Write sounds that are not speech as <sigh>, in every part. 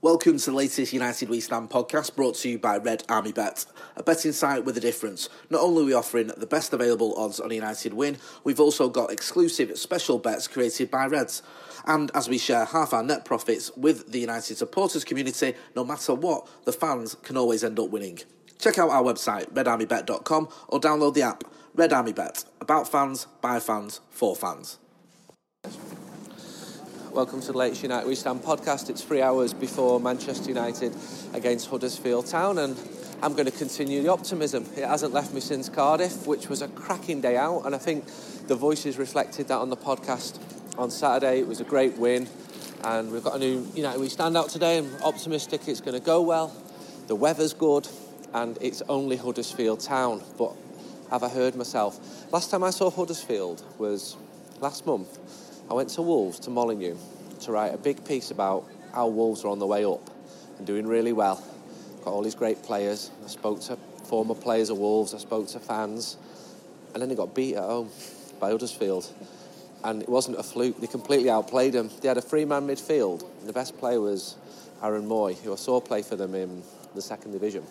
Welcome to the latest United We Stand podcast brought to you by Red Army Bet, a betting site with a difference. Not only are we offering the best available odds on a United win, we've also got exclusive special bets created by Reds. And as we share half our net profits with the United supporters community, no matter what, the fans can always end up winning. Check out our website, redarmybet.com, or download the app, Red Army Bet. About fans, by fans, for fans. Welcome to the latest United We Stand podcast. It's three hours before Manchester United against Huddersfield Town, and I'm going to continue the optimism. It hasn't left me since Cardiff, which was a cracking day out, and I think the voices reflected that on the podcast on Saturday. It was a great win, and we've got a new United We Stand out today. I'm optimistic it's going to go well. The weather's good, and it's only Huddersfield Town, but have I heard myself? Last time I saw Huddersfield was last month. I went to Wolves, to Molineux, to write a big piece about how Wolves are on the way up and doing really well. Got all these great players. I spoke to former players of Wolves, I spoke to fans, and then they got beat at home by Huddersfield. And it wasn't a fluke, they completely outplayed them. They had a three man midfield, the best player was Aaron Mooy, who I saw play for them in the second division.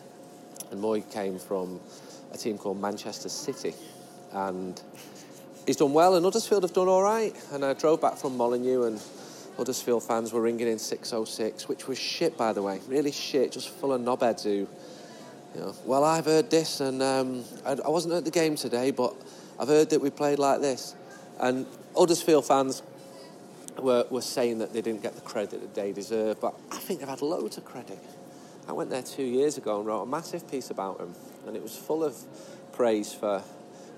And Mooy came from a team called Manchester City. And he's done well, and Huddersfield have done all right. And I drove back from Molineux, and Huddersfield fans were ringing in 606, which was shit, by the way, really shit, just full of knobheads who, you know, well, I've heard this, and um, I, wasn't at the game today, but I've heard that we played like this. And Huddersfield fans were, were saying that they didn't get the credit that they deserve, but I think they've had loads of credit. I went there two years ago and wrote a massive piece about them, and it was full of praise for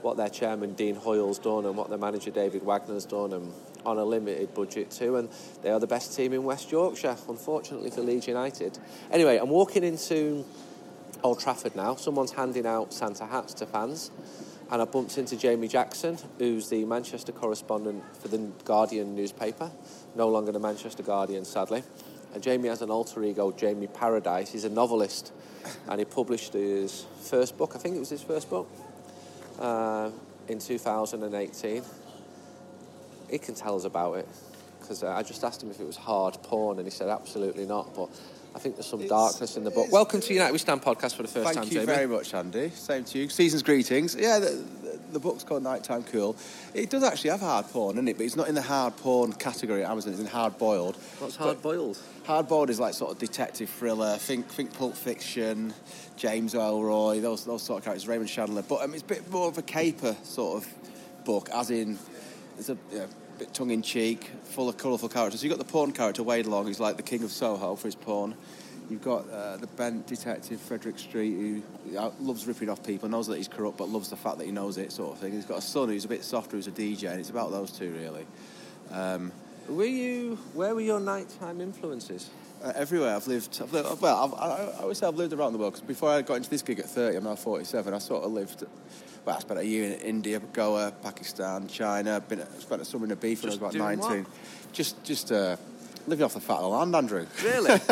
what their chairman Dean Hoyle's done and what their manager David Wagner's done, and on a limited budget too. And they are the best team in West Yorkshire, unfortunately for Leeds United. Anyway, I'm walking into Old Trafford now. Someone's handing out Santa hats to fans. And I bumped into Jamie Jackson, who's the Manchester correspondent for the Guardian newspaper, no longer the Manchester Guardian, sadly. And Jamie has an alter ego, Jamie Paradise. He's a novelist, and he published his first book. I think it was his first book uh, in 2018. He can tell us about it because uh, I just asked him if it was hard porn, and he said absolutely not. But I think there's some It's- darkness in the book. Welcome to United We Stand podcast for the first Thank time, Thank you Jamie. very much, Andy. Same to you. Season's greetings. Yeah, the, the, the book's called Nighttime Cool. It does actually have hard porn, doesn't it? But it's not in the hard porn category at Amazon. It's in hard boiled. What's hard boiled? Hard boiled is like sort of detective thriller. Think think Pulp Fiction, James Ellroy, those those sort of characters. Raymond Chandler. But um, it's a bit more of a caper sort of book, as in it's a know, bit tongue in cheek, full of colourful characters. You've got the porn character Wade Long, who's like the king of Soho for his porn. You've got uh, the bent detective Frederick Street, who loves ripping off people, knows that he's corrupt, but loves the fact that he knows it, sort of thing. He's got a son who's a bit softer, who's a DJ, and it's about those two really. Um, Were you? Where were your nighttime influences? Uh, everywhere I've lived, I've lived well, I've, I, I always say I've lived around the world because before I got into this gig at 30, I'm now 47, I sort of lived, well, I spent a year in India, Goa, Pakistan, China, been, spent a summer in Ibiza when I was about doing 19. Just, just uh, living off the fat of the land, Andrew. Really? <laughs>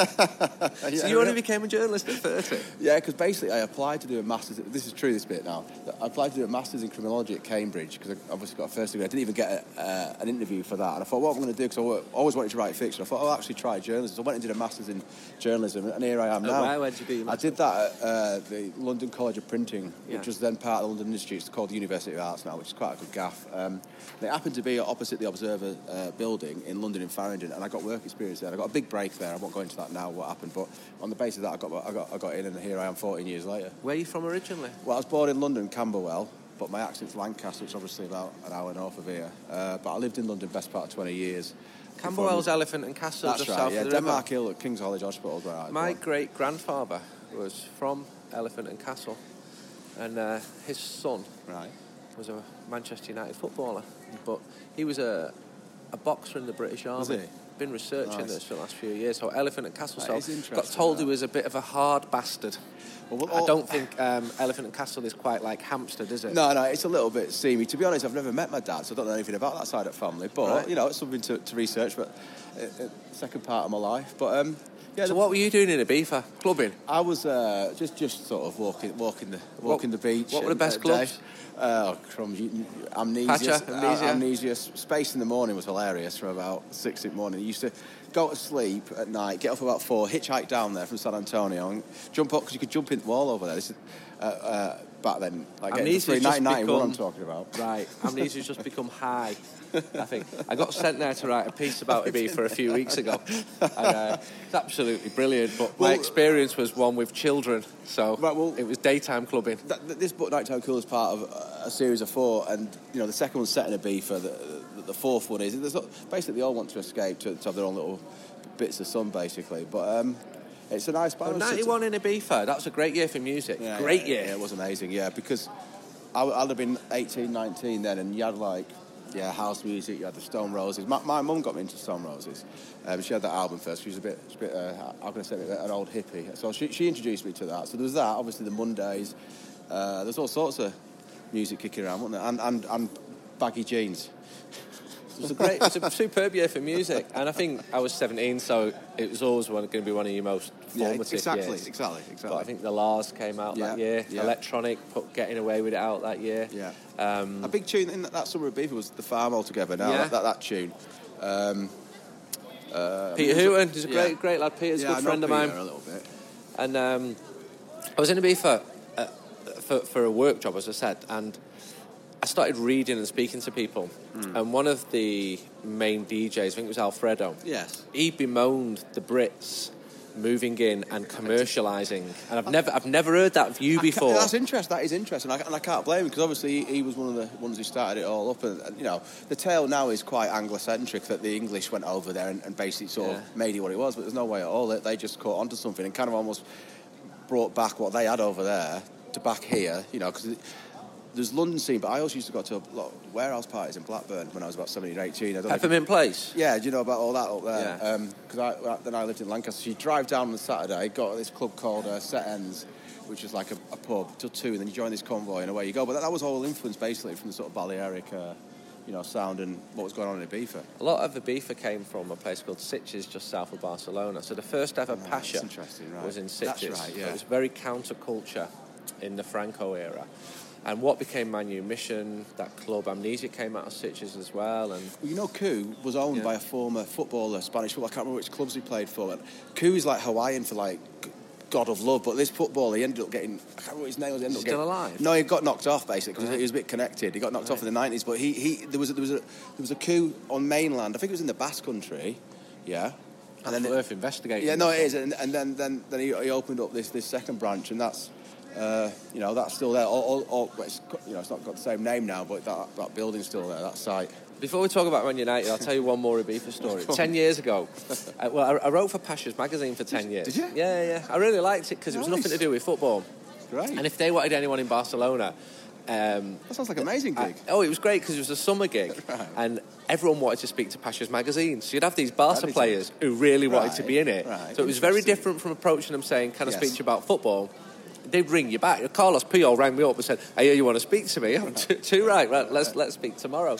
Yeah, so you only became a journalist at 30? Yeah, because basically I applied to do a master's. This is true. This bit now. I applied to do a master's in criminology at Cambridge because I obviously got a first degree. I didn't even get a, uh, an interview for that, and I thought, what am I'm going to do because I always wanted to write fiction. I thought I'll actually try journalism. So I went and did a master's in journalism, and here I am Oh, now. wow, where did you do your I did that at uh, the London College of Printing, Yeah. which was then part of the London Institute. It's called the University of Arts now, which is quite a good gaff. Um, it happened to be opposite the Observer uh, building in London in Farringdon, and I got work experience there. I got a big break there. I won't go into that now. What happened, but on the basis of that, I got I got I got in, and here I am, 14 years later. Where are you from originally? Well, I was born in London, Camberwell, but my accent's Lancaster, which is obviously about an hour north of here. Uh, but I lived in London best part of 20 years. Camberwell's Elephant and Castle, That's right, south yeah. of the river. Denmark Hill at King's College Hospital, where I My great grandfather was from Elephant and Castle, and uh, his son Right. was a Manchester United footballer, but he was a, a boxer in the British Army. Been researching Nice. this for the last few years. So Elephant and Castle. That so is got told he was a bit of a hard bastard. Well, well, I all- don't think um, Elephant and Castle is quite like Hampstead, is it? No, no, it's a little bit seamy. To be honest, I've never met my dad, so I don't know anything about that side of family. But Right. you know, it's something to, to research. But uh, uh, second part of my life. But um, yeah, So the- what were you doing in Ibiza? Clubbing? I was uh, just just sort of walking walking the walking the beach. what were the best clubs? Oh, crumbs. Amnesia, Pacha, amnesia. uh, amnesia. Space in the morning was hilarious from about six in the morning. You used to go to sleep at night, get up about four, hitchhike down there from San Antonio, and jump up because you could jump in the wall over there. This is uh, uh, back then, like Amnesia's 1991 I'm talking about. <laughs> Right, amnesia's just become high. I think I got sent there to write a piece about <laughs> Ibiza a few weeks ago. And, uh, it's absolutely brilliant, but my experience was one with children, so Right, well- it was daytime clubbing. That, this book, Nighttime Cool, is part of a, series of four, and you know the second one's set in Ibiza. The, the, the fourth one is there's not- basically they all want to escape to, to have their own little bits of sun, basically. But um, it's a nice Oh, balance. 91 in Ibiza, that was a great year for music. Yeah, great yeah, year. Yeah, it was amazing. Yeah, because I, I'd have been 18, 19 then, and you had like yeah house music. You had the Stone Roses. My, mum got me into Stone Roses. Um, she had that album first. She was a bit, a bit uh, how can I say an old hippie. So she, she introduced me to that. So there was that. Obviously the Mondays. Uh, there's all sorts of music kicking around, wasn't there? And and, and baggy jeans. It was a great, it was a superb year for music, and I think I was 17, so it was always going to be one of your most Yeah, exactly, years. exactly, exactly. But I think the La's came out that year. yeah. Electronic put getting away with it out that year. Yeah. Um, a big tune in that, that summer of Beaver was the Farm Altogether. Now Yeah. that, that, that tune. Um, uh, Peter I mean, Hooton, he's a yeah. great, great lad. Peter's yeah, a good friend of Peter mine. a little bit. And um, I was in Ibiza uh, for, for a work job, as I said, and I started reading and speaking to people. Hmm. And one of the main DJs, I think it was Alfredo, Yes. he bemoaned the Brits moving in and commercialising. And I've never, I've never heard that view before. That's interesting. That is interesting, I, and I can't blame him because obviously he, he was one of the ones who started it all up. And, and, you know, the tale now is quite Anglo-centric that the English went over there and, and basically sort Yeah. of made it what it was. But there's no way at all that they just caught onto something and kind of almost brought back what they had over there to back here. You know, because. There's London scene, but I also used to go to a lot of warehouse parties in Blackburn when I was about 17 or 18. I don't know if- Peppermint Place. Yeah, do you know about all that up there? Because I, I, then I lived in Lancaster. So you drive down on the Saturday, got to this club called uh, Sett Ends, which is like a, a pub till two, and then you join this convoy and away you go. But that, that was all influenced basically from the sort of Balearic, uh, you know, sound and what was going on in Ibiza. A lot of the Ibiza came from a place called Sitges, just south of Barcelona. So the first ever Oh, Pacha right. was in That's Sitges. right, So yeah. It was very counterculture in the Franco era. And what became Manumission, that club Amnesia came out of Sitges as well. And Well, you know, Ku was owned Yeah. by a former footballer, Spanish footballer. I can't remember which clubs he played for. And Ku is like Hawaiian for like God of love, but this footballer, he ended up getting. I can't remember what his name was. He ended Is up still getting, alive? No, he got knocked off basically because Right. he was a bit connected. He got knocked off in the nineties, but he, he there was a, there was a there was a coup on mainland. I think it was in the Basque country. Yeah. that's then worth investigating. yeah, no, it is, and, and then then, then he, he opened up this, this second branch, and that's uh, you know that's still there. All, all, all, well, it's, you know, it's not got the same name now, but that, that building's still there. That site. Before we talk about Man United, I'll tell you one more Ibiza story. <laughs> ten years ago, uh, well, I, I wrote for Pacha's magazine for ten years. did you? Yeah, yeah. I really liked it because it was nothing to do with football. Great. And if they wanted anyone in Barcelona, um, that sounds like an amazing I- gig. oh, it was great because it was a summer gig, <laughs> Right. and everyone wanted to speak to Pacha's magazine. So you'd have these Barca players who really wanted to be in it. right, So it was very different from approaching them saying, "Can I Yes. speak to you about football?" They'd ring you back. Carlos Puyol rang me up and said, "I hear you want to speak to me." <laughs> I'm too, too right. Right, let's let's speak tomorrow.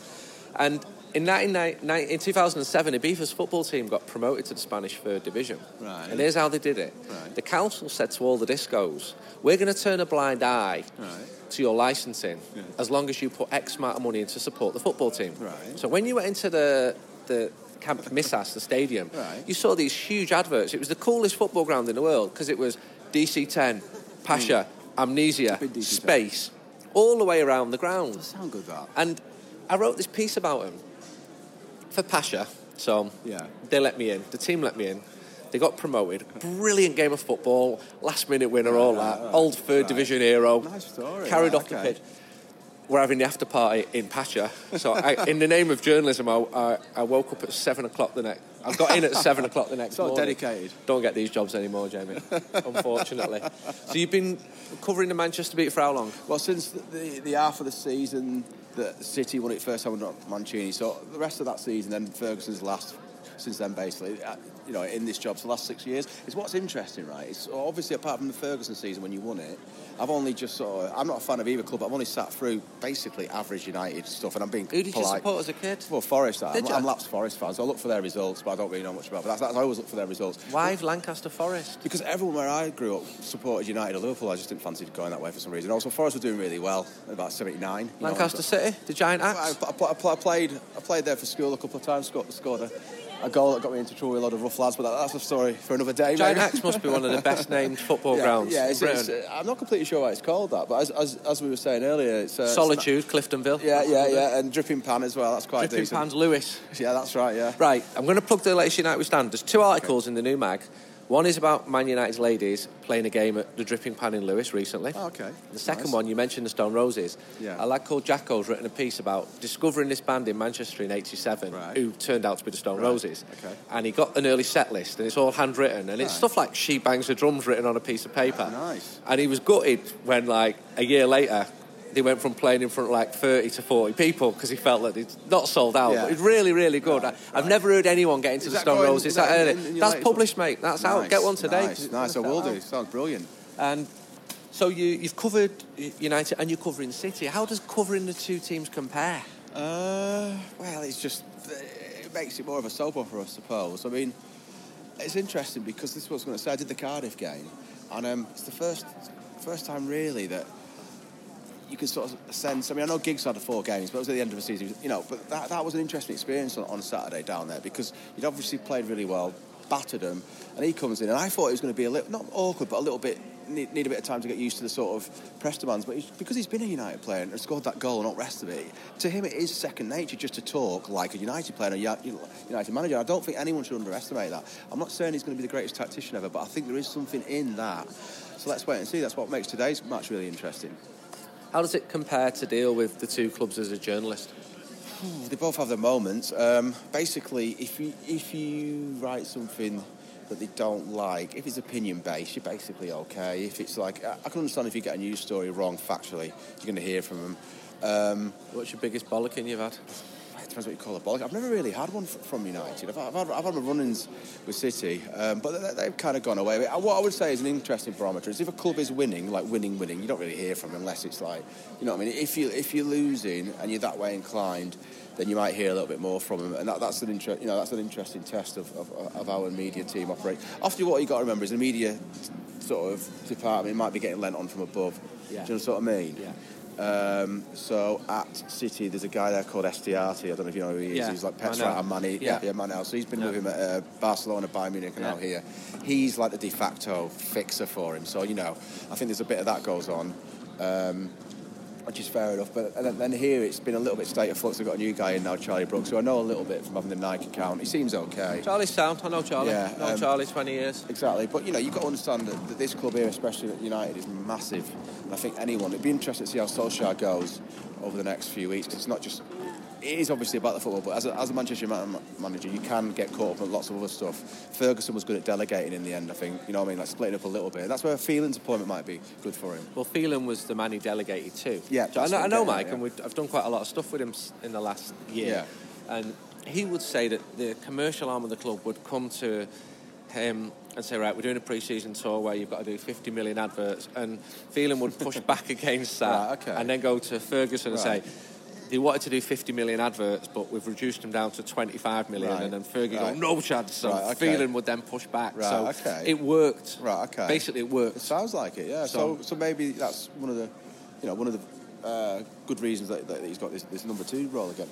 And in, 19, in 2007, Ibiza's football team got promoted to the Spanish Third Division. Right. And here's how they did it. Right. The council said to all the discos, "We're going to turn a blind eye Right. to your licensing Yeah. as long as you put X amount of money in to support the football team. Right. So when you went into the the Can Misses, the stadium, Right. you saw these huge adverts. It was the coolest football ground in the world because it was DC10, Pacha, hmm. Amnesia. Big DC10. Space, all the way around the ground. Sound good that. And I wrote this piece about him for Pacha. So Yeah. they let me in. The team let me in. They got promoted. Brilliant game of football. Last minute winner, all right, that. right, Old third right. division hero. Nice story, Carried off the okay. pitch. We're having the after party in Pacha. So I, in the name of journalism, I, I, I woke up at seven o'clock the next. I got in at seven o'clock the next So morning. dedicated. Don't get these jobs anymore, Jamie. <laughs> unfortunately. So you've been covering the Manchester beat for how long? Well, since the, the, the half of the season that City won it first time under Mancini, so the rest of that season, then Ferguson's last since then, basically, uh, you know, in this job for the last six years. It's what's interesting, right? It's obviously apart from the Ferguson season when you won it, I've only just sort of, I'm not a fan of either club, but I've only sat through basically average United stuff, and I'm being Who did polite. you support as a kid? Well, Forest. I'm? I'm lapsed Forest fan, so I look for their results, but I don't really know much about. But that's, that's I always look for their results. Why Lancaster Forest? Because everyone where I grew up supported United or Liverpool. I just didn't fancy going that way for some reason. Also, Forest were doing really well about '79. you know, Lancaster but- City, the giant I, axe. I, I, I played. I played there for school a couple of times. Scored, scored a, a goal that got me into trouble with a lot of rough lads. But that, that's a story for another day. Giant. Axe must be one of the best named <laughs> football yeah, grounds. Yeah, it's, it's, I'm not completely sure why it's called that, but as, as, as we were saying earlier, it's uh, it's Solitude, Cliftonville. not- yeah, yeah, yeah, and dripping pan as well. That's quite Dripping decent. Pans Lewes. Yeah, that's right. Yeah. Right, I'm going to plug the latest United We Stand. There's two articles in the new mag. One is about Man United's ladies playing a game at the Dripping Pan in Lewes recently. Oh, okay. The second Nice. one, you mentioned the Stone Roses. Yeah. A lad called Jacko's written a piece about discovering this band in Manchester in 87 Right. who turned out to be the Stone Right. Roses. Okay. And he got an early set list and it's all handwritten and it's stuff like She Bangs the Drums written on a piece of paper. Nice. And he was gutted when, like, a year later, they went from playing in front of like 30 to 40 people because he felt that it's not sold out. Yeah. But it's really, really good. I, I've never heard anyone get into Is the Stone Roses that that early. in- That's published, mate. That's out. Get one today. Nice, nice. I will do. out. Sounds brilliant. And so you, you've covered United and you're covering City. How does covering the two teams compare? Uh, well, it's just it makes it more of a soap opera, I suppose. I mean, it's interesting because this was going to say I did the Cardiff game, and um, it's the first first time really that you can sort of sense. I mean, I know Giggs had four games, but it was at the end of the season, you know. But that, that was an interesting experience on, on Saturday down there because he'd obviously played really well, battered him, and he comes in, and I thought it was going to be a little not awkward, but a little bit need, need a bit of time to get used to the sort of press demands. But he's, because he's been a United player and scored that goal the rest of it, to him it is second nature just to talk like a United player and a Uni- United manager. I don't think anyone should underestimate that. I'm not saying he's going to be the greatest tactician ever, but I think there is something in that. So let's wait and see. That's what makes today's match really interesting. How does it compare to deal with the two clubs as a journalist? They both have their moments. Um, basically, if you if you write something that they don't like, if it's opinion based, you're basically okay. If it's like, I I can understand if you get a news story wrong factually, you're going to hear from them. Um, What's your biggest bollocking you've had? It depends what you call a bollock. I've never really had one from United. I've, I've, had, I've had my run-ins with City, um, but they, they've kind of gone away. What I would say is an interesting barometer is if a club is winning, like winning, winning, you don't really hear from them unless it's like, you know what I mean? If, you, if you're losing and you're that way inclined, then you might hear a little bit more from them. And that, that's, an inter- you know, that's an interesting test of, of, of how a media team operate. Often what you got to remember is the media sort of department might be getting lent on from above. Yeah. Do you know what I mean? Yeah. Um, so at City, there's a guy there called Estiarte. I don't know if you know who he is. Yeah, He's like I Petra know. and Mani. Yeah. Yeah, Manel. So he's been Yeah. with him at uh, Barcelona, Bayern Munich, and now Yeah. here. He's like the de facto fixer for him. So you know, I think there's a bit of that goes on. Um, which is fair enough, but then, then here it's been a little bit state of flux. They've got a new guy in now, Charlie Brooks, who I know a little bit from having the Nike account. He seems okay. Charlie's sound. I know Charlie. Yeah, know um, Charlie 20 years. Exactly, but you know you've got to understand that, that this club here, especially at United, is massive. And I think anyone it'd be interesting to see how Solskjaer goes over the next few weeks. 'cause it's not just it is obviously about the football, but as a, as a Manchester United manager, you can get caught up in lots of other stuff. Ferguson was good at delegating in the end, I think. You know what I mean, like splitting up a little bit. That's where Phelan's appointment might be good for him. Well, Phelan was the man he delegated to. Yeah, So I know, I know Mike, at, and yeah. we've, I've done quite a lot of stuff with him in the last year. Yeah. And he would say that the commercial arm of the club would come to him and say, right, we're doing a pre-season tour where you've got to do 50 million adverts, and Phelan would push back <laughs> against that, Right, okay. and then go to Ferguson and say. They wanted to do 50 million adverts, but we've reduced them down to 25 million. Right. And then Fergie Right. go, no chance. So Right, okay. Phelan would then push back. Right, so okay. it worked. Right, okay. Basically, it worked. It sounds like it, yeah. So- So, so, maybe that's one of the, you know, one of the uh, good reasons that, that he's got this, this number two role again.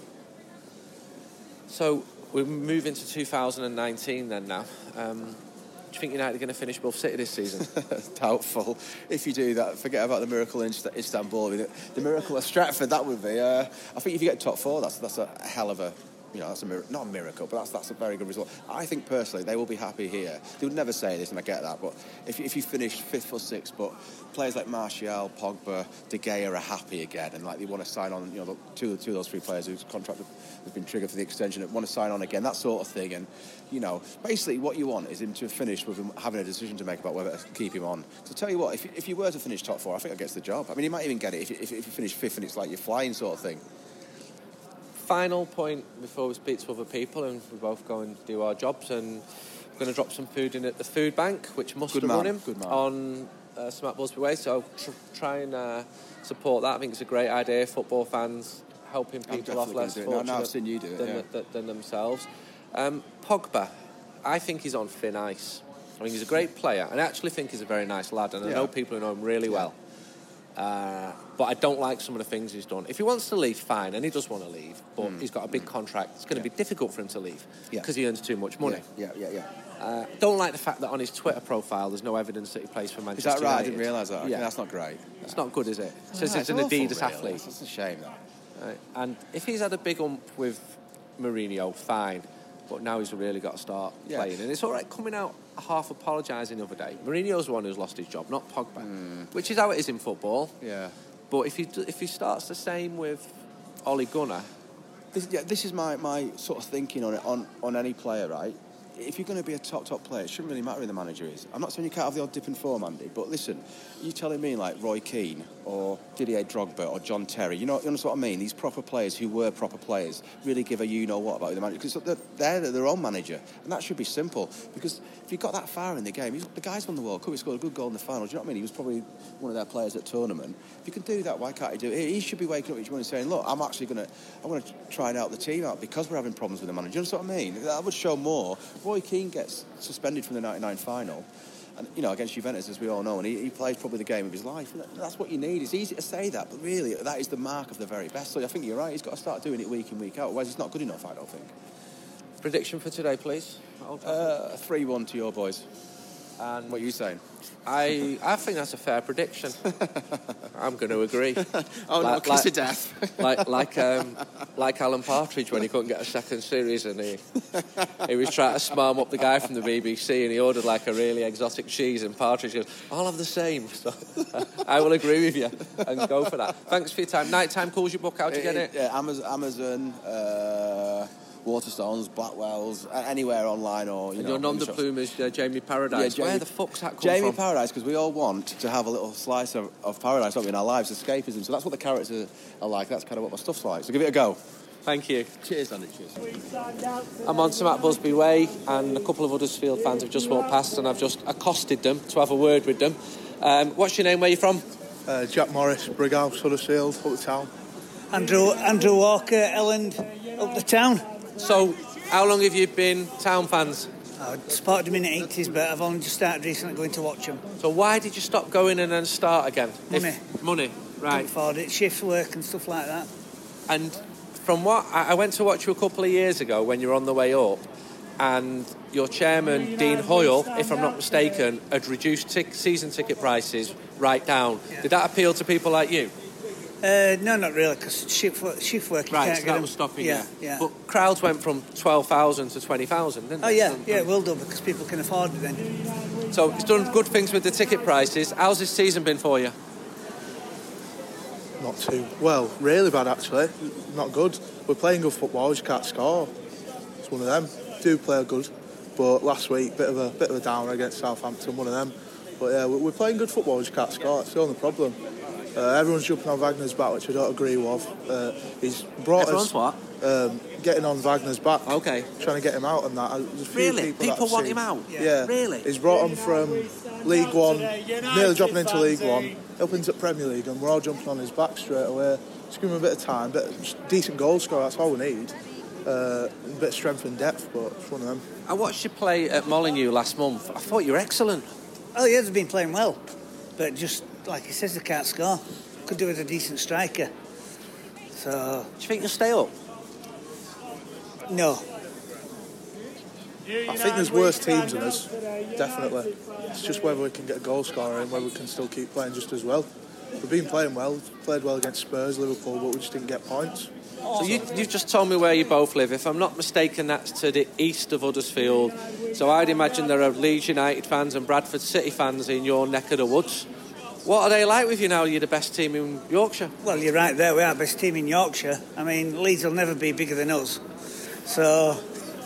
So we move into 2019 then now. Um, you think United are going to finish above City this season? <laughs> Doubtful. If you do that, forget about the miracle in Istanbul. The miracle of Stratford, that would be. Uh, I think if you get top four, that's that's a hell of a. You know, that's a mir- not a miracle, but that's that's a very good result. I think personally, they will be happy here. They would never say this, and I get that. But if, if you finish fifth or sixth, but players like Martial, Pogba, De Gea are happy again, and like they want to sign on. You know, the- two two of those three players whose contract has been triggered for the extension that want to sign on again, that sort of thing. And you know, basically, what you want is him to finish with him having a decision to make about whether to keep him on. So tell you what, if, if you were to finish top four, I think I gets the job. I mean, he might even get it if, you- if you finish fifth and it's like you're flying sort of thing. Final point before we speak to other people and we both go and do our jobs and we're going to drop some food in at the food bank, which must Good have man, run him good man. on uh, Smart Busby Way. So tr- try and uh, support that. I think it's a great idea. Football fans helping people off less fortunate now I've seen you do it, than, yeah. than, than themselves. Um, Pogba, I think he's on thin ice. I think he's a great player, and I actually think he's a very nice lad, and I Yeah. know people who know him really well. Uh, but I don't like some of the things he's done. If he wants to leave, fine, and he does want to leave, but he's got a big contract. It's going to. Yeah. be difficult for him to leave Yeah. because he earns too much money. Yeah, yeah, yeah. Uh, don't like the fact that on his Twitter profile there's no evidence that he plays for Manchester. Is that right? I didn't realise that. Okay, Yeah, that's not great. it's not good, is it? It says Yeah, it's an awful, Adidas really. athlete. It's a shame that. Right. And if he's had a big ump with Mourinho, fine. But now he's really got to start Yeah. playing. And it's all right coming out half apologising the other day. Mourinho's the one who's lost his job, not Pogba. Hmm. Which is how it is in football. Yeah. But if he, if he starts the same with Ole Gunnar, This, yeah, this is my, my sort of thinking on it on, on any player, right? If you're going to be a top top player, it shouldn't really matter who the manager is. I'm not saying you can't have the odd dip in form, Andy, but listen, you telling me like Roy Keane or Didier Drogba or John Terry, you know, you understand what I mean? These proper players who were proper players really give a you know what about the manager because they're, they're their own manager, and that should be simple. Because if you got that far in the game, the guy's won the World Cup, he scored a good goal in the final. Do you know what I mean? He was probably one of their players at tournament. If you can do that, why can't he do it? He should be waking up each morning saying, "Look, I'm actually going to, I'm going to try and help the team out because we're having problems with the manager." You know what I mean? That would show more. Roy Keane gets suspended from the '99 final. And you know, against Juventus, as we all know, and he, he plays probably the game of his life. That- that's what you need. It's easy to say that, but really, that is the mark of the very best. So I think you're right. He's got to start doing it week in, week out. Otherwise, it's not good enough. I don't think. prediction for today, please. Uh, Three-one to your boys. And What are you saying? I, I think that's a fair prediction. <laughs> I'm going to agree. <laughs> Oh no, Like- kiss like- of death. <laughs> like like um, like Alan Partridge when he couldn't get a second series and he he was trying to smarm up the guy from the BBC and he ordered like a really exotic cheese and Partridge goes, I'll have the same. So I will agree with you and go for that. Thanks for your time. Nighttime calls your book. How'd you get it? Yeah, Amazon, Amazon uh, Waterstones, Blackwells, anywhere online or you And know. your non in de plume is uh, Jamie Paradise. Yeah, Where the fuck's that come Jamie from? Paradise, because we all want to have a little slice of, of paradise, don't we, in our lives, escapism. So that's what the characters are, are like. That's kind of what my stuff's like. So give it a go. Thank you. Cheers, Andy. Cheers. I'm on St Matt Busby Way, and a couple of Huddersfield fans have just walked past, and I've just accosted them to have a word with them. Um, what's your name? Where are you from? Uh, Jack Morris, Brighouse, Huddersfield, up the town. Andrew Andrew Walker, Elland, up the town. So, how long have you been town fans? Uh, I supported them in the 80s, but I've only just started recently going to watch them. So, why did you stop going and then start again? Money. If- money, Couldn't right. afford it, shift work and stuff like that. And from what I I went to watch you a couple of years ago when you were on the way up, and your chairman Dean Hoyle, if I'm not mistaken, had reduced tic- season ticket prices right down. Did that appeal to people like you? Uh, no, not really, because shift work, shift work you Right, can't so get that 'em. was stopping yeah, you. Yeah, But crowds went from 12,000 to 20,000, didn't Oh, yeah, And- yeah, it will do, because people can afford it then. So it's done good things with the ticket prices. How's this season been for you? Not too well, really bad actually. Not good. We're playing good football, we just can't score. It's one of them. Do play good, but last week bit of a bit of a downer against Southampton, one of them. But yeah, we- we're playing good football, we just can't score. That's the only problem. Uh, everyone's jumping on Wagner's back, which I don't agree with. Uh, he's brought Everyone's us what? Um, getting on Wagner's back. Okay. Trying to get him out and that. There's a few Really? People, People I've want seen. him out? Yeah. Really? He's brought him from League One, nearly dropping into League One, up into Premier League, and we're all jumping on his back straight away. Just give him a bit of time, bit just decent goal scorer. That's all we need. Uh, a bit of strength and depth, but it's one of them. I watched you play at Molineux last month. I thought you were excellent. Oh, yeah he has been playing well, but just like he says, they can't score. Could do with a decent striker. So, Do you think you'll stay up? no. I think there's worse teams than us, definitely. It's just whether we can get a goal scorer and whether we can still keep playing just as well. We've been playing well, played well against Spurs, Liverpool, but we just didn't get points. So you, you've just told me where you both live. If I'm not mistaken, that's to the east of Huddersfield. So I'd imagine there are Leeds United fans and Bradford City fans in your neck of the woods. What are they like with you now? You're the best team in Yorkshire. Well, you're right there. We are the best team in Yorkshire. I mean, Leeds will never be bigger than us. So,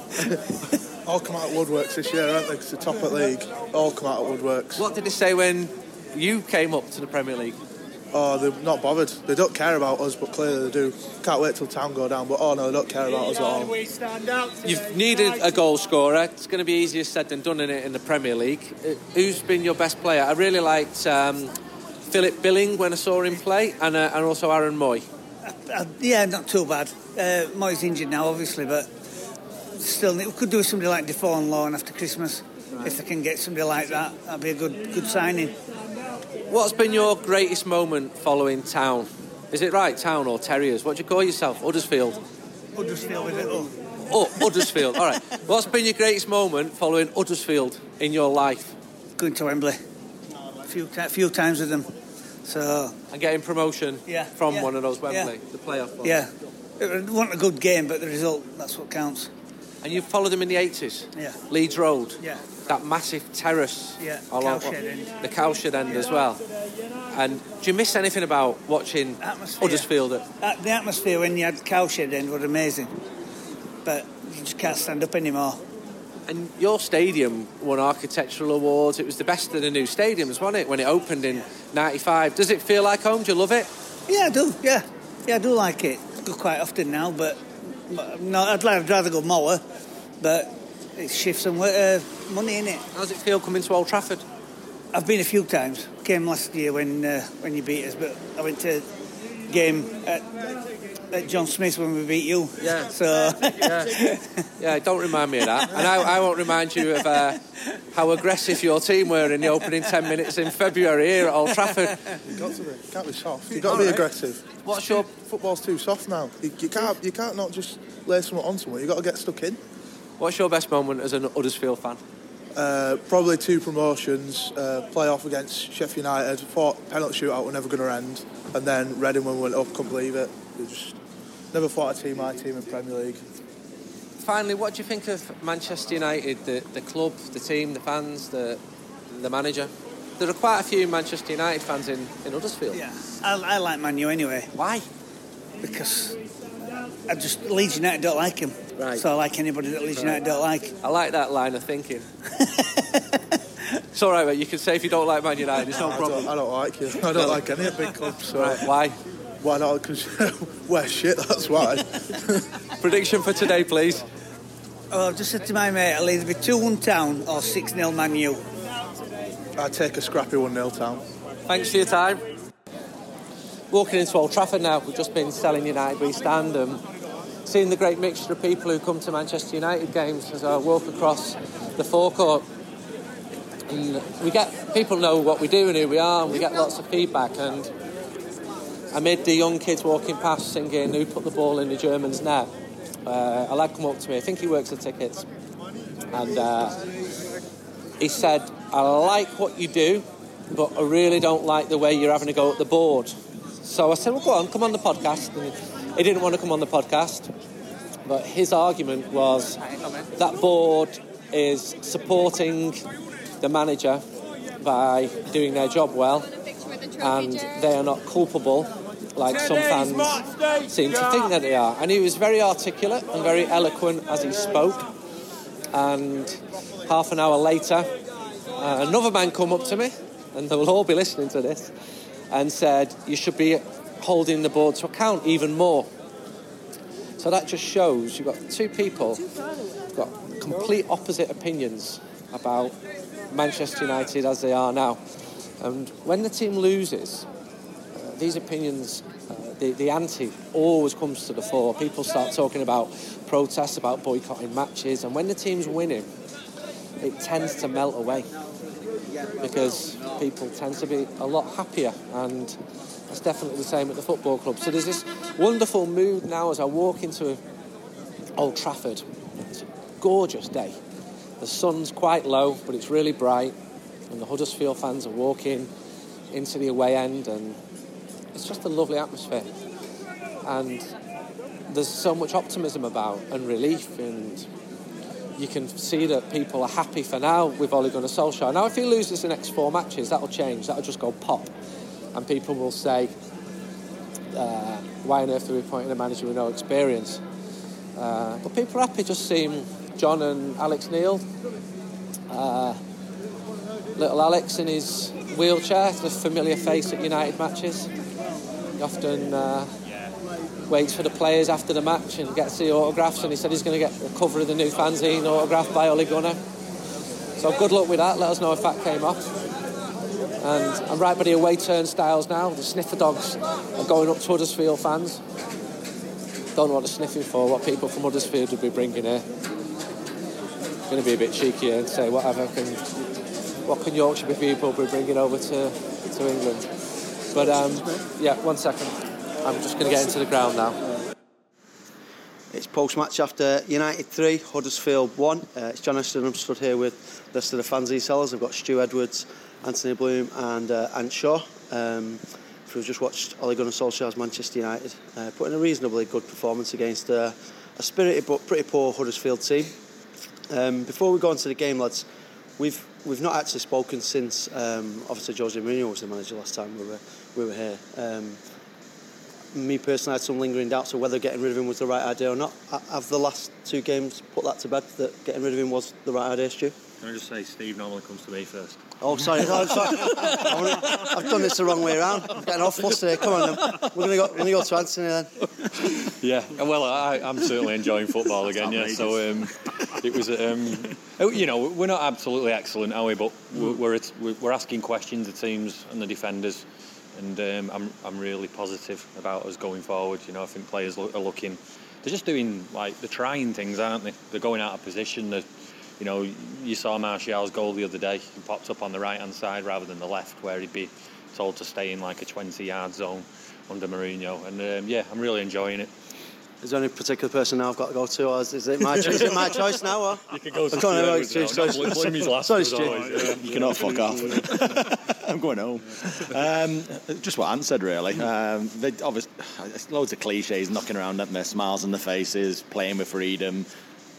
<laughs> All come out of woodworks this year, aren't they? 'Cause the top at league. All come out of woodworks. What did they say when you came up to the Premier League? Oh, they're not bothered. They don't care about us, but clearly they do. Can't wait till town go down, but oh no, they don't care about us at all. You've needed a goal scorer. It's going to be easier said than done in it in the Premier League. Uh, Who's been your best player? I really liked um, Philip Billing when I saw him play, and, uh, and also Aaron Mooy. Uh, yeah, not too bad. Uh, Mooy's injured now, obviously, but still, we could do with somebody like Defoe loan after Christmas. If they can get somebody like that, that'd be a good good signing. What's been your greatest moment following Town? Is it right, Town or Terriers? What do you call yourself? Huddersfield. Huddersfield with it. Oh. Oh, Huddersfield. All right. <laughs> What's been your greatest moment following Huddersfield in your life? Going to Wembley. A few, few times with them. So, And getting promotion Yeah, from yeah, one of those Wembley, yeah. the playoff one. yeah. It wasn't a good game, but the result, that's what counts. And you followed them in the 80s? Yeah. Leeds Road? Yeah. That massive terrace? Yeah, Cowshed end. The Cowshed end as well. And do you miss anything about watching Atmosphere. Huddersfield? At, the atmosphere when you had Cowshed end was amazing. But you just can't stand up anymore. And your stadium won architectural awards. It was the best of the new stadiums, wasn't it, when it opened in 95? Does it feel like home? Do you love it? Yeah, I do. Yeah, yeah, I do like it. Go quite often now, but no, I'd, like, I'd rather go mower. But it shifts some uh, money in it. How does it feel coming to Old Trafford? I've been a few times. Came last year when uh, when you beat us, but I went to game at, at John Smith when we beat you. Yeah. So Yeah, <laughs> yeah. Don't remind me of that, and I, I won't remind you of uh, how aggressive your team were in the opening ten minutes in February here at Old Trafford. You've got to be. Can't be soft. You've got to be aggressive. What's your Football's too soft now. You, you can't. You can't not just lay someone on someone. You've got to get stuck in. What's your best moment as an Huddersfield fan? Uh, probably two promotions. Uh, play off against Sheffield United. Thought penalty shootout were never going to end, and then Reading when we went up, couldn't believe it. We just never thought I'd see my team in Premier League. Finally, what do you think of Manchester United, the, the club, the team, the fans, the the manager? There are quite a few Manchester United fans in, in Huddersfield. yeah, I, I like Man U anyway Why? because I just Leeds United don't like him. Right. So I like anybody that Leeds United don't like. I like that line of thinking. <laughs> it's all right, mate. You can say if you don't like Man United, it's no I problem. don't, I don't like you. I don't like any of the big clubs. So Right, why? Why not? <laughs> Because <laughs> we're shit. That's why. <laughs> Prediction for today, please. Oh, I've just said to my mate, I'll either be 2 1 town or 6 0 Man U. I'd take a scrappy one 0 town. Thanks for your time. Walking into Old Trafford now, we've just been selling United We Stand and seeing the great mixture of people who come to Manchester United games as I walk across the forecourt. And we get people know what we do and who we are, and we get lots of feedback. And amid the young kids walking past singing "Who put the ball in the German's net?" Uh, a lad come up to me. I think he works the tickets, and uh, he said, "I like what you do, but I really don't like the way you're having to go at the board." So I said, "Well, go on, come on the podcast." And he didn't want to come on the podcast, but his argument was that board is supporting the manager by doing their job well, and they are not culpable like some fans seem to think that they are. And he was very articulate and very eloquent as he spoke. And half an hour later, uh, another man come up to me, and they will all be listening to this, and said, "You should be holding the board to account even more." So that just shows you've got two people who've got complete opposite opinions about Manchester United as they are now. And when the team loses, these opinions, uh, the, the anti, always comes to the fore. People start talking about protests, about boycotting matches, and when the team's winning, it tends to melt away because people tend to be a lot happier and that's definitely the same at the football club. So there's this wonderful mood now as I walk into Old Trafford. It's a gorgeous day. The sun's quite low, but it's really bright, and the Huddersfield fans are walking into the away end, and it's just a lovely atmosphere. And there's so much optimism about and relief, and you can see that people are happy for now with Ole Gunnar Solskjaer. Now, if he loses the next four matches, that'll change. That'll just go pop, and people will say, uh, "Why on earth are we appointing a manager with no experience?" Uh, but people are happy just seeing John and Alex Neil. Uh, little Alex in his wheelchair, the familiar face at United matches. Often uh, waits for the players after the match and gets the autographs. And he said he's going to get the cover of the new fanzine autographed by Ole Gunnar. So good luck with that. Let us know if that came off. And I'm right by the away turnstiles now. The sniffer dogs are going up to Huddersfield fans. Don't know what they're sniffing for, what people from Huddersfield would be bringing here. Going to be a bit cheeky and say whatever can, what can Yorkshire people be bringing over to, to England. But um, yeah, one second. I'm just going to get into the ground now. It's post match after United 3, Huddersfield 1. Uh, it's John Ashton. I'm stood here with the rest of the fanzine sellers. I've got Stu Edwards, Anthony Bloom, and uh, Ant Shaw. Um, if you've just watched Ole Gunnar Solskjaer's Manchester United, uh, putting a reasonably good performance against uh, a spirited but pretty poor Huddersfield team. Um, before we go on to the game, lads, we've we've not actually spoken since um, obviously Jose Mourinho was the manager last time we were we were here. Um, me personally, I had some lingering doubts of whether getting rid of him was the right idea or not. Have the last two games put that to bed that getting rid of him was the right idea, Stu? Can I just say, Steve normally comes to me first. Oh, sorry, <laughs> no, sorry. I've done this the wrong way around. I'm getting off fluster. Come on, then. we're going to go. We're going to go to Anthony then. <laughs> Yeah, well, I, I'm certainly enjoying football again. Yeah, so um, it was. Um, oh, you know, we're not absolutely excellent, are we? But we're we're, we're asking questions the teams and the defenders and um, I'm, I'm really positive about us going forward. You know, I think players are looking, they're just doing like they're trying things, aren't they? They're going out of position. They're, you know, you saw Martial's goal the other day. He popped up on the right hand side rather than the left, where he'd be told to stay in like a 20 yard zone under Mourinho. And um, yeah, I'm really enjoying it. Is there any particular person now I've got to go to, or is, is it my is it my choice now? Or? You can go to Stu Edwards now. Sorry, sorry, sorry, You cannot fuck off. <laughs> I'm going home. Um, just what Ant said, really. Um, they obviously, loads of cliches knocking around at me, smiles on the faces, playing with freedom,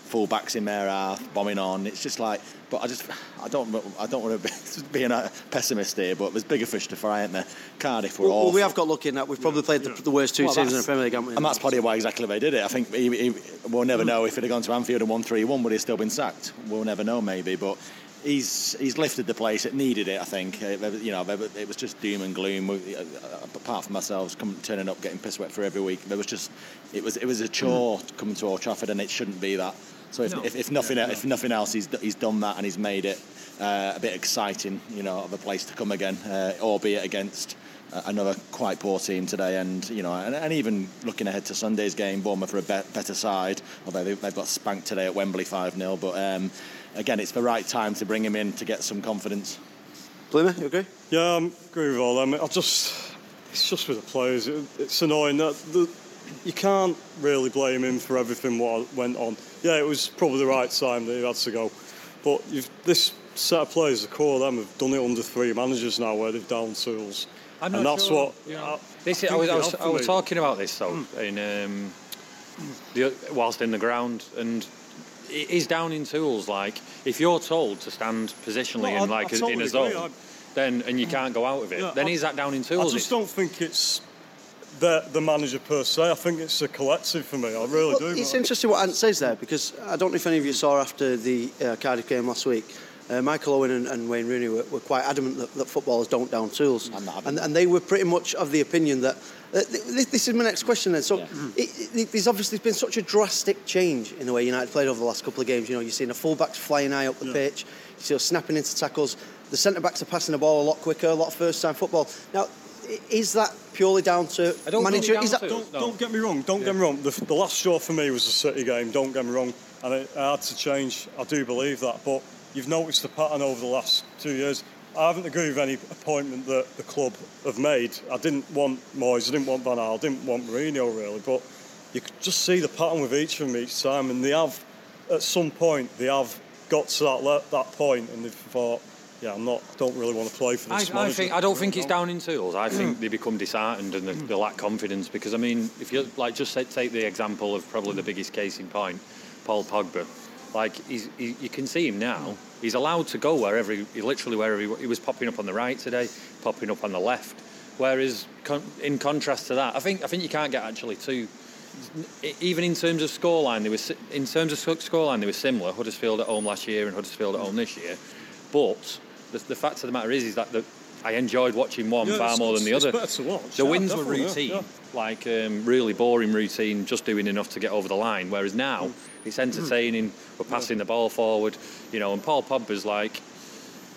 fullbacks in their half, bombing on. It's just like, but I just, I don't, I don't want to be <laughs> being a pessimist here, but there's bigger fish to fry, aren't there? Cardiff were well, awful. Well, we have got lucky in that we've probably played the, the worst two well, seasons in the Premier League, haven't we? And that's probably why exactly they did it. I think he, he, we'll never know if it had gone to Anfield and won 3 1, would he still been sacked? We'll never know, maybe, but he's he's lifted the place. It needed it, I think. It, you know, it was just doom and gloom. Uh, apart from ourselves, coming turning up, getting piss wet for every week, there was just it was it was a chore mm. coming to Old Trafford, and it shouldn't be that. So if, no. if, if, nothing if nothing else, he's he's done that and he's made it uh, a bit exciting, you know, of a place to come again, uh, albeit against another quite poor team today, and you know, and, and, even looking ahead to Sunday's game, Bournemouth are a be- better side, although they've, they've, got spanked today at Wembley five 0 But um, again, it's the right time to bring him in to get some confidence. Bloomer, you agree? Yeah, I agree with all them. I just, it's just with the players. It, it's annoying that the, you can't really blame him for everything what went on. Yeah, it was probably the right time that he had to go, but this set of players, the core of them, have done it under three managers now, where they've down tools. I'm and that's sure, what. You know, I, this I, was, I, was, I was talking about this though mm. in um, the, whilst in the ground, and it is down in tools. Like if you're told to stand positionally no, in like totally in a zone, then and you can't go out of it, yeah, then is that down in tools? I just don't think it's the, the manager per se. I think it's a collective for me. I really well, do. It's interesting what Ant says there because I don't know if any of you saw after the uh, Cardiff game last week. Uh, Michael Owen and, and, Wayne Rooney were, were quite adamant that, that, footballers don't down tools, and, and, they were pretty much of the opinion that. Uh, this, this, is my next question then. So, yeah. it, it, there's obviously been such a drastic change in the way United played over the last couple of games. You know, you've seen the fullbacks flying high up the yeah. pitch, you see us snapping into tackles. The centre backs are passing the ball a lot quicker, a lot of first time football. Now, is that purely down to manager? Down that, don't, no. don't, get me wrong. Don't yeah. get me wrong. The, the, last straw for me was the City game. Don't get me wrong, and it, had to change. I do believe that, but you've noticed the pattern over the last two years. I haven't agreed with any appointment that the club have made. I didn't want Moyes, I didn't want Van Gaal, I didn't want Mourinho really, but you could just see the pattern with each of them each time, and they have, at some point, they have got to that that point, and they've thought, yeah, I'm not. Don't really want to play for this. I, I think I don't think it's down in tools. I think they become disheartened and they, they, lack confidence because I mean, if you like, just take the example of probably the biggest case in point, Paul Pogba. Like he's, he, you can see him now. He's allowed to go wherever he, literally wherever he, he was popping up on the right today, popping up on the left. Whereas con, in contrast to that, I think I think you can't get actually too. Even in terms of scoreline, they were in terms of scoreline they were similar. Huddersfield at home last year and Huddersfield at home this year, but the, the fact of the matter is, is that the, I enjoyed watching one Yeah, far more than the it's other. better to watch. The Yeah, wins were definitely, yeah, routine, yeah. like um, really boring routine, just doing enough to get over the line. Whereas now Mm. it's entertaining. We're passing the ball forward, you know. And Paul Pogba's like,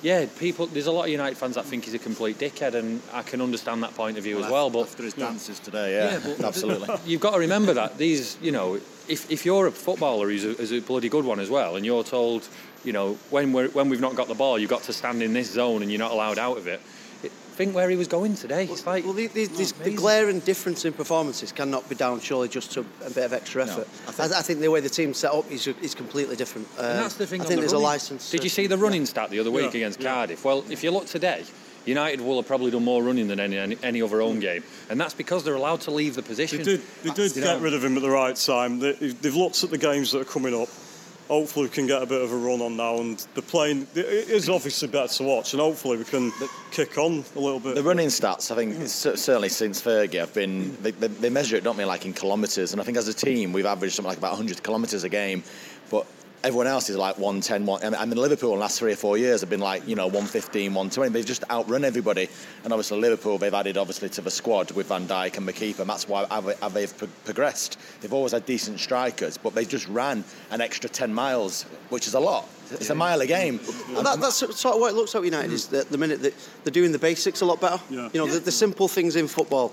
yeah, people. There's a lot of United fans that think he's a complete dickhead, and I can understand that point of view as well. But after his dances today, yeah, but <laughs> absolutely. <laughs> You've got to remember that these, you know, if, if you're a footballer who's a, who's a bloody good one as well, and you're told, you know, when we're when we've not got the ball, you've got to stand in this zone and you're not allowed out of it. it think where he was going today. It's like Well, the, the, this- the glaring difference in performances cannot be down surely just to a bit of extra effort. I I, think- I, think the way the team's set up is, is completely different. Uh, And that's the thing. I think the there's a license. Did you see the running stat the other week Yeah, against yeah. Cardiff? Well, if you look today, United will have probably done more running than any any, any other home game, and that's because they're allowed to leave the position. They did, they did get know. rid of him at the right time. They, they've looked at the games that are coming up. Hopefully, we can get a bit of a run on now. And the playing it is obviously better to watch, and hopefully, we can kick on a little bit. The running stats, I think, certainly since Fergie, have been they, they, they measure it, don't they, like in kilometres. And I think as a team, we've averaged something like about 100 kilometres a game, but everyone else is like 110. One, I mean, I Liverpool in the last three or four years have been like you know 115, 120. They've just outrun everybody. And obviously Liverpool, they've added obviously to the squad with Van Dijk and McKeeper, and that's why how they- how they've progressed. They've always had decent strikers, but they've just ran an extra 10 miles, which is a lot. It's a mile a game. Well, that, that's sort of what it looks like with United is that the minute that they're doing the basics a lot better. Yeah. You know, the, the simple things in football.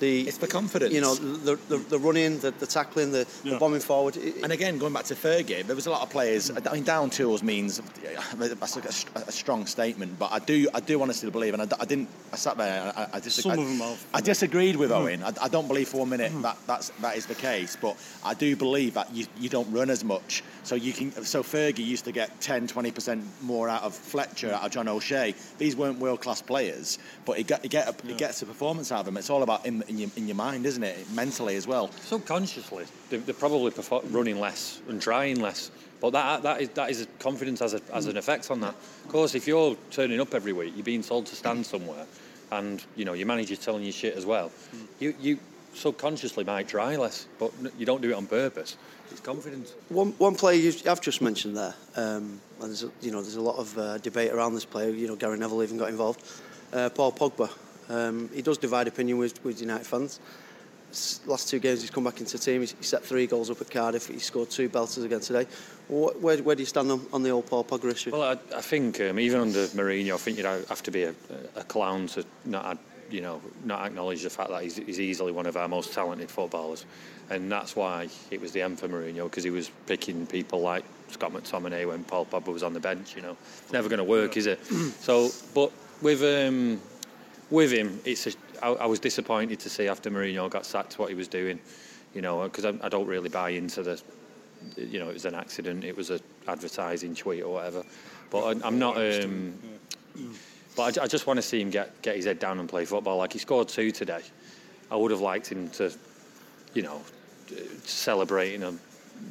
The, it's the confidence. You know, the, the, the running, the, the tackling, the, the bombing forward. It- And again, going back to Fergie, there was a lot of players. I mean, down tools means <laughs> that's like a, a strong statement, but I do, I do honestly believe, and I didn't. I sat there. And I, I, dis- Some I, of them have. I disagreed with Mm. Owen. I, I don't believe for one minute that that's that is the case, but I do believe that you, you don't run as much. So you can. So Fergie used to get 10, 20 percent more out of Fletcher, out of John O'Shea. These weren't world class players, but he get, he get a, he gets a performance out of them. It's all about in, in, your, in your mind, isn't it? Mentally as well. subconsciously they're, they're probably perfor- running less and trying less but that that is that is confidence has, a, has an effect on that of course if you're turning up every week you're being told to stand somewhere and you know your manager's telling you shit as well you you subconsciously might try less but you don't do it on purpose it's confidence One, one player you, I've just mentioned there, um, and there's a, you know there's a lot of uh, debate around this player. You know Gary Neville even got involved. Uh, Paul Pogba, um, he does divide opinion with, with United fans. Last two games he's come back into the team. He set three goals up at Cardiff. He scored two belters again today. Wh- Where, where do you stand on, on the old Paul Pogba issue? Well, I, I think um, even under Mourinho, I think you'd have to be a, a clown to not, add- you know, not acknowledge the fact that he's, he's easily one of our most talented footballers, and that's why it was the end for Mourinho because he was picking people like Scott McTominay when Paul Pogba was on the bench. You know, it's never going to work, is it? <clears throat> so, but with um, with him, it's a, I, I was disappointed to see after Mourinho got sacked what he was doing. You know, because I, I don't really buy into the you know, it was an accident, it was a advertising tweet or whatever. But I, I'm not. Um, but I, I just want to see him get get his head down and play football. Like he scored two today. I would have liked him to, you know, celebrate in a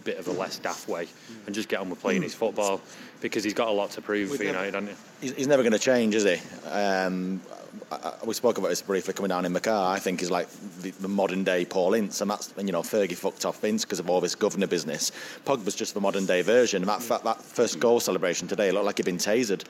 bit of a less daft way and just get on with playing his football because he's got a lot to prove for United, hasn't he? He's, he's never going to change, is he? Um, I, I- we spoke about this briefly coming down in the car. I think he's like the, the modern day Paul Ince, and that's you know Fergie fucked off Ince because of all this governor business. Pogba's just the modern day version. And that that first goal celebration today looked like he'd been tasered.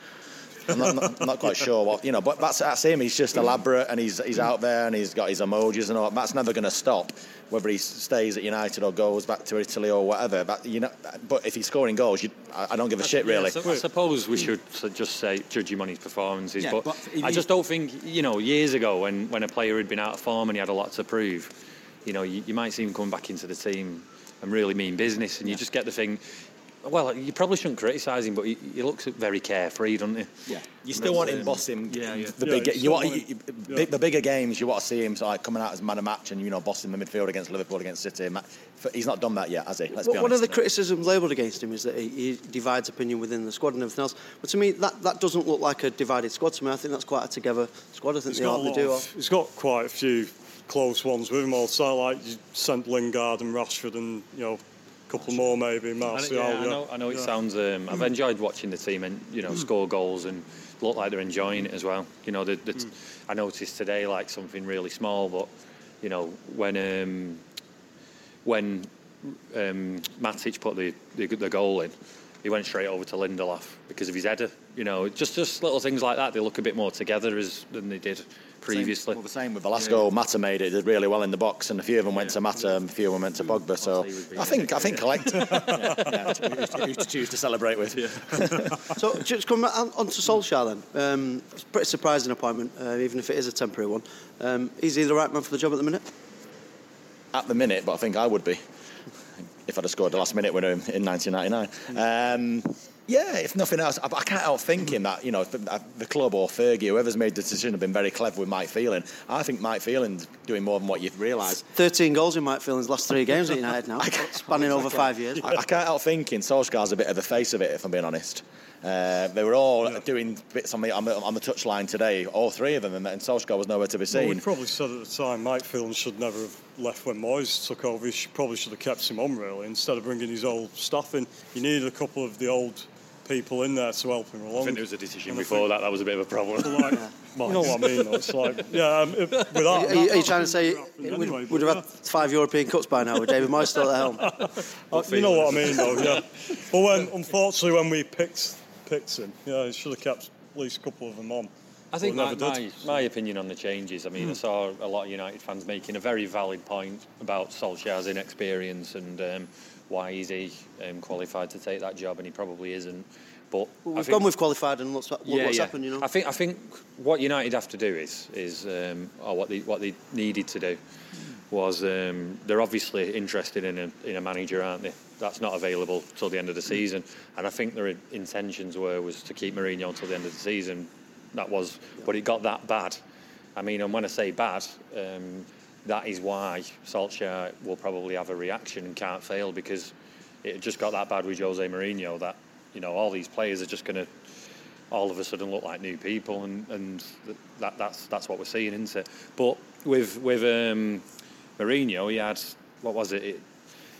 I'm not, not, not quite sure what you know, but that's that's him. He's just elaborate and he's he's out there and he's got his emojis and all. That's never going to stop, whether he stays at United or goes back to Italy or whatever. But you know, but if he's scoring goals, you, I, I don't give a uh, shit really. Yeah, so I suppose we should just say judge him on his performances, Yeah, but, but I just don't think you know years ago when, when a player had been out of form and he had a lot to prove, you know you, you might see him coming back into the team and really mean business, and you just get the thing. Well, you probably shouldn't criticise him, but he, he looks very carefree, doesn't he? Yeah, you still want him bossing. Yeah, yeah. The Yeah, big, you you want want you, him- you- yeah. big- the bigger games. You want to see him like coming out as man of match and you know bossing the midfield against Liverpool against City. Ma- He's not done that yet, has he? Let's be honest. One of the criticisms labelled against him is that he, he divides opinion within the squad and everything else. But to me, that, that doesn't look like a divided squad to me. I think that's quite a together squad. I think He's they, got, are, a they lot do. of, he's got quite a few close ones with him also, like you sent Lingard and Rashford and, you know, a couple more maybe, I know, Martial. yeah, I know, I know it Yeah. sounds. Um, I've enjoyed watching the team and you know score goals and look like they're enjoying it as well. You know, the, the, I noticed today like something really small, but you know when um, when um, Matic put the, the the goal in, he went straight over to Lindelof because of his header. You know, just just little things like that. They look a bit more together as than they did previously. Well, the same with the last goal. Mata made it. Did really well in the box, and a few of them went to Mata, and a few of them went to Pogba. So I think I think collect. <laughs> yeah, yeah, who to choose to celebrate with. <laughs> so just come on, on to Solskjaer then. Um, it's a pretty surprising appointment, uh, even if it is a temporary one. Um, is he the right man for the job at the minute? At the minute, but I think I would be if I'd have scored the last minute winner in 1999. Um, yeah, if nothing else, I, I can't help thinking that you know the, the, club or Fergie, whoever's made the decision, have been very clever with Mike Phelan. I think Mike Phelan's doing more than what you'd realise. Thirteen goals in Mike Phelan's last three games at United now, <laughs> spanning over five years. I, I, can't help thinking Solskjaer's a bit of the face of it, if I'm being honest. Uh, they were all yeah. doing bits on the, on the, on the touchline today, all three of them, and, and Solskjaer was nowhere to be seen. Well, we probably said at the time Mike Phelan should never have left when Moyes took over. He should, probably should have kept him on really instead of bringing his old staff in. He needed a couple of the old people in there to help him along. I think there was a decision and before that that was a bit of a problem. Like, <laughs> yeah. You know what I mean? Though? It's like, yeah. Um, it, without, are, you, are you trying to say we'd, anyway, would have had five European Cups by now with David Moyes still at the helm? <laughs> uh, you know what I mean, though. Yeah. <laughs> But when, unfortunately, when we picked picked him, yeah, he should have kept at least a couple of them on. I think my, my, my, opinion on the changes. I mean, mm. I saw a lot of United fans making a very valid point about Solskjaer's inexperience and um, why is he um, qualified to take that job, and he probably isn't. But well, we've think, gone with qualified, and what's, what, yeah, what's yeah. happened? You know, I think I think what United have to do is is um, or what they what they needed to do was um, they're obviously interested in a, in a manager, aren't they? That's not available till the end of the season, and I think their intentions were was to keep Mourinho until the end of the season. That was, but it got that bad. I mean, and when I say bad, um, that is why Solskjaer will probably have a reaction and can't fail because it just got that bad with Jose Mourinho that you know, all these players are just going to all of a sudden look like new people, and, and that, that's that's what we're seeing, isn't it? But with with um, Mourinho, he had what was it? it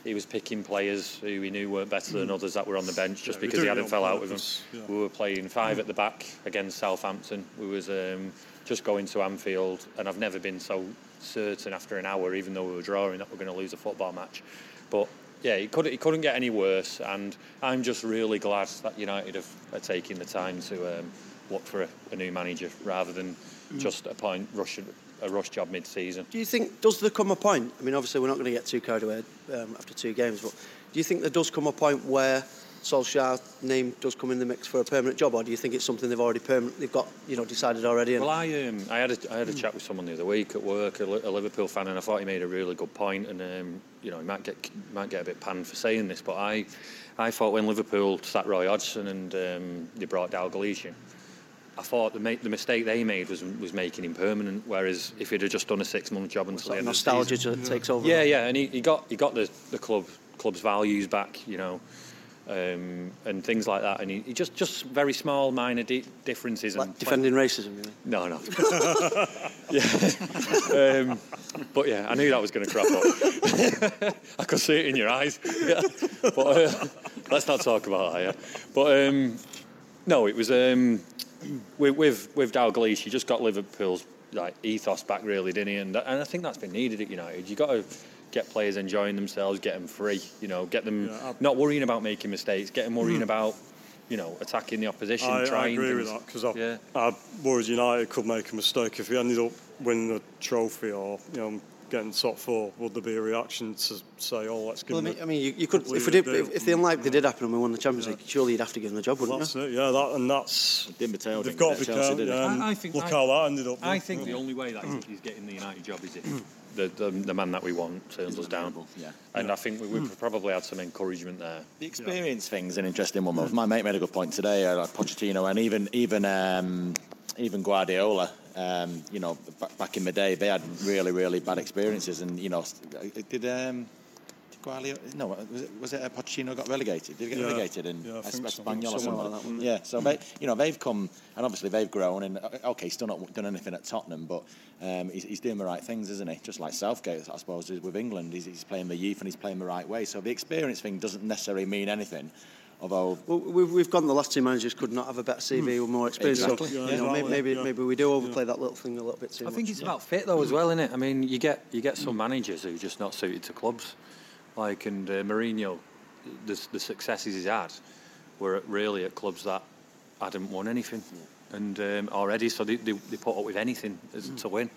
he was picking players who he knew weren't better than others that were on the bench just yeah, because he hadn't fell out with them. Yeah. We were playing five at the back against Southampton. We was um, just going to Anfield, and I've never been so certain after an hour, even though we were drawing, that we're going to lose a football match. But yeah, it couldn't, it couldn't get any worse. And I'm just really glad that United have, are taking the time to um, look for a, a, new manager rather than mm. just appoint rush, a rush job mid-season. Do you think does there come a point? I mean, obviously we're not going to get too carried away um, after two games, but do you think there does come a point where Solskjaer name does come in the mix for a permanent job, or do you think it's something they've already permanent, they've got you know decided already? And... Well, I um, I had a, I had a chat with someone the other week at work, a, a Liverpool fan, and I thought he made a really good point, and um, you know he might get might get a bit panned for saying this, but I I thought when Liverpool sat Roy Hodgson and um, they brought Dalglish in. I thought the, the mistake they made was was making him permanent. Whereas if he'd have just done a six month job until the end nostalgia of the season, takes over. Yeah, yeah, and he, he got he got the, the club club's values back. You know, um, and things like that. And he, he just just very small, minor di- differences. Like and defending play- racism? No, no. <laughs> yeah. Um, but yeah, I knew that was going to crop up. <laughs> I could see it in your eyes. <laughs> Yeah. But uh, let's not talk about that. Yeah. But um, no, it was um, with with, with Dalglish. He just got Liverpool's like ethos back, really, didn't he? And and I think that's been needed at United. You got to get players enjoying themselves, get them free, you know, get them yeah, not worrying about making mistakes, get them worrying mm. about, you know, attacking the opposition, I, trying I agree things. with that because I, yeah. I worried United could make a mistake if we ended up winning the trophy or, you know, getting top four, would there be a reaction to say, "Oh, let's give well, them"? I mean, you, you could if, did, if, if the unlikely did happen and we won the Champions yeah. League, surely you'd have to give them the job, wouldn't that's you? It, yeah, that and that's they've got to be careful. Yeah, I, I, think look I, how that ended up. I think the only way that he's getting the United job is if <clears throat> the, the, the man that we want turns us down. Yeah. And yeah. I think we, have probably had some encouragement there. The experience yeah. thing's an interesting one. My mate made a good point today, uh, like Pochettino and even even um, even Guardiola. Um, you know, back in the day, they had really really bad experiences, and you know, did um, no, was it, was it uh, Pochettino got relegated? Did he get yeah. relegated in yeah, Espanyol or something like that? Yeah, so they, you know, they've come and obviously they've grown. And uh, okay, still not done anything at Tottenham, but um, he's, he's, doing the right things, isn't he? Just like Southgate, I suppose, is with England. He's, he's playing the youth and he's playing the right way. So the experience thing doesn't necessarily mean anything. Although well, we've, we've gone the last two managers could not have a better CV mm. with more experience. Exactly. So, yeah, you know, maybe maybe, yeah. maybe, we do overplay yeah. that little thing a little bit too I much. think it's about fit though as well, isn't it? I mean, you get you get some managers who are just not suited to clubs like and uh, Mourinho, the, the successes he's had, were at, really at clubs that hadn't won anything, and um, already, so they, they, they put up with anything as, to win.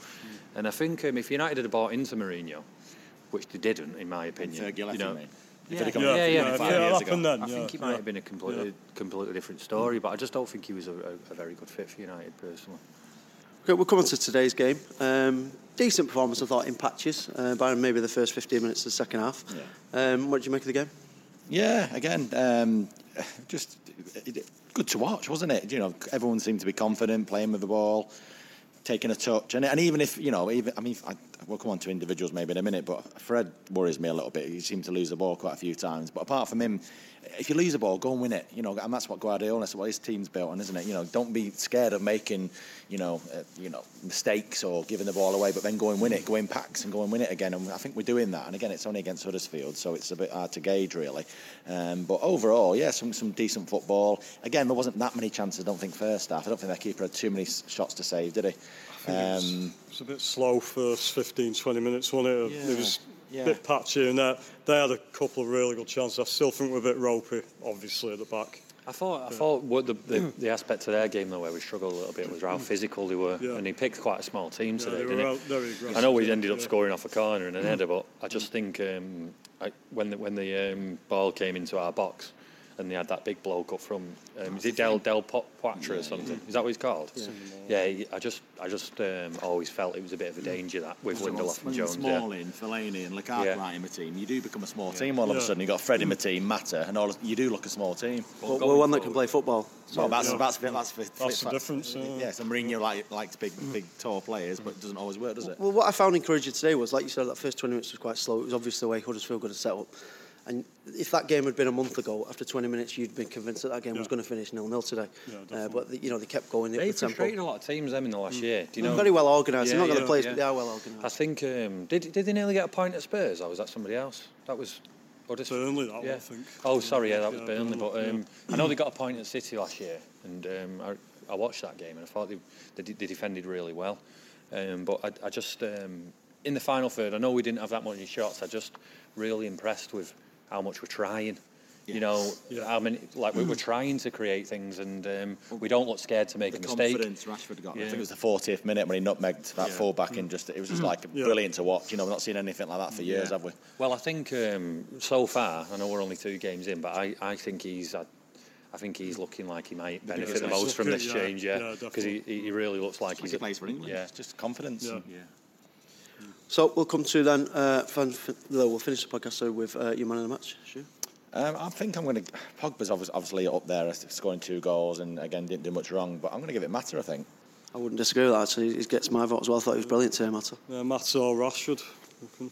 And I think um, if United had bought into Mourinho, which they didn't, in my opinion, Fergie you know, you? If yeah, he'd come yeah, yeah, five yeah, years yeah, ago. that happened then. I think he might yeah. have been a completely, completely different story, but I just don't think he was a, a, a very good fit for United personally. Okay, we'll come on to today's game. Um, decent performance, I thought, in patches, uh, by maybe the first 15 minutes of the second half. Um, what did you make of the game? Yeah, again, um, just good to watch, wasn't it? You know, everyone seemed to be confident, playing with the ball, taking a touch, and, and even if you know, even I mean, I, we'll come on to individuals maybe in a minute, but Fred worries me a little bit. He seemed to lose the ball quite a few times, but apart from him. If you lose the ball, go and win it. You know, and that's what Guardiola, that's what his team's built on, isn't it? You know, don't be scared of making, you know, uh, you know, mistakes or giving the ball away, but then go and win it, go in packs and go and win it again. And I think we're doing that. And again, it's only against Huddersfield, so it's a bit hard to gauge really. Um, but overall, yeah, some some decent football. Again, there wasn't that many chances. I don't think first half. I don't think their keeper had too many shots to save, did he? Um, It's a bit slow first 15, 20 minutes, wasn't it? Yeah, It was yeah. a bit patchy, and they, they had a couple of really good chances. I still think we're a bit ropey, obviously, at the back. I thought I thought what the, the, the aspect of their game though where we struggled a little bit was how physical they were, Yeah. and he picked quite a small team Yeah, today, they were didn't out- he? I know we ended up yeah. scoring off a corner and an header, but I just think um, I, when the, when the um, ball came into our box and they had that big bloke up from um, is it Del Del Po- Poitre or something? Is that what he's called? Yeah, he, I just I just um, always felt it was a bit of a danger that with Lindelof and Jones. Yeah. Smalling, Fellaini, and Lukaku Yeah. right in the team, you do become a small team all of a sudden. You've got Fred in the team, Mata, and all of, you do look a small team. Well, we're one that can play football. Well, that's Yeah. that's that's that's, That's the difference, yeah. Yeah, so Mourinho like, likes big big tall players, but it doesn't always work, does it? Well, what I found encouraging today was, like you said, that first 20 minutes was quite slow. It was obviously the way Huddersfield got to set up. And if that game had been a month ago, after 20 minutes, you'd been convinced that that game was going to finish nil-nil today. Yeah, uh, definitely. but, you know, they kept going. They It the tempo. frustrated a lot of teams them in the last year. Do you They're know? very well organised. Yeah, They're not going yeah, to play, but they are well organised. I think um, did did they nearly get a point at Spurs, or was that somebody else? That was. Just, Burnley, that one, yeah. I think. Oh, sorry, yeah, that was Yeah, Burnley. But Burnley, um, I know they got a point at City last year, and um, I, I watched that game and I thought they they, they defended really well. Um, but I, I just um, in the final third, I know we didn't have that many shots. I just really impressed with how much we're trying. You know, Yeah. how many like we we're trying to create things, and um, we don't look scared to make The a mistake. confidence Rashford got. I think it was the 40th minute when he nutmegged that Yeah. full back in. Just it was just like Yeah. brilliant to watch. You know, we've not seen anything like that for years, Yeah. have we? Well, I think um, so far, I know we're only two games in, but I, I think he's. I, I think he's looking like he might benefit the most from this yeah, change, yeah, yeah, because he, he really looks like Like he's he plays for England. Yeah, It's just confidence. Yeah. and- So we'll come to then, uh, fan, f- we'll finish the podcast so with uh, your man of the match. Stu? Um, I think I'm going to. Pogba's obviously, obviously up there, scoring two goals, and again didn't do much wrong. But I'm going to give it Mata. I think. I wouldn't disagree with that, actually. He gets my vote as well. I thought he was brilliant today, Mata. Yeah, Matt or Rashford. um,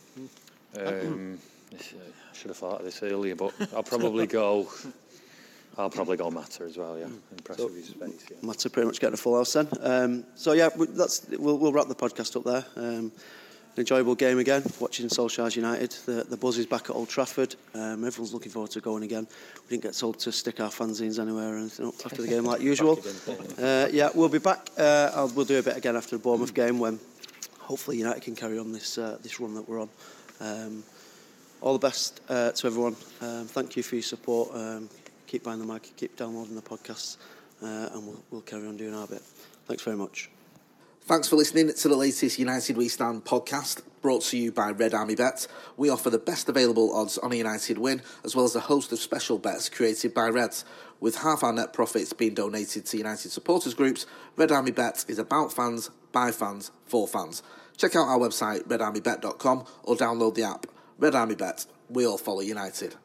uh, I should have thought of this earlier, but I'll probably go. I'll probably go Mata as well. Yeah, impressed with his face. Yeah. Mata pretty much getting a full house then. Um, so yeah, that's we'll, we'll wrap the podcast up there. An enjoyable game again, watching Solskjaer's United. The, the buzz is back at Old Trafford. Um, everyone's looking forward to going again. We didn't get told to stick our fanzines anywhere or anything after the game like usual. <laughs> Uh, yeah, we'll be back. Uh, I'll, we'll do a bit again after the Bournemouth game when hopefully United can carry on this uh, this run that we're on. Um, all the best uh, to everyone. Um, thank you for your support. Um, keep buying the mic, keep downloading the podcasts, uh, and we'll, we'll carry on doing our bit. Thanks very much. Thanks for listening to the latest United We Stand podcast, brought to you by Red Army Bet. We offer the best available odds on a United win, as well as a host of special bets created by Reds. With half our net profits being donated to United supporters groups, Red Army Bet is about fans, by fans, for fans. Check out our website, redarmybet.com, or download the app. Red Army Bet, we all follow United.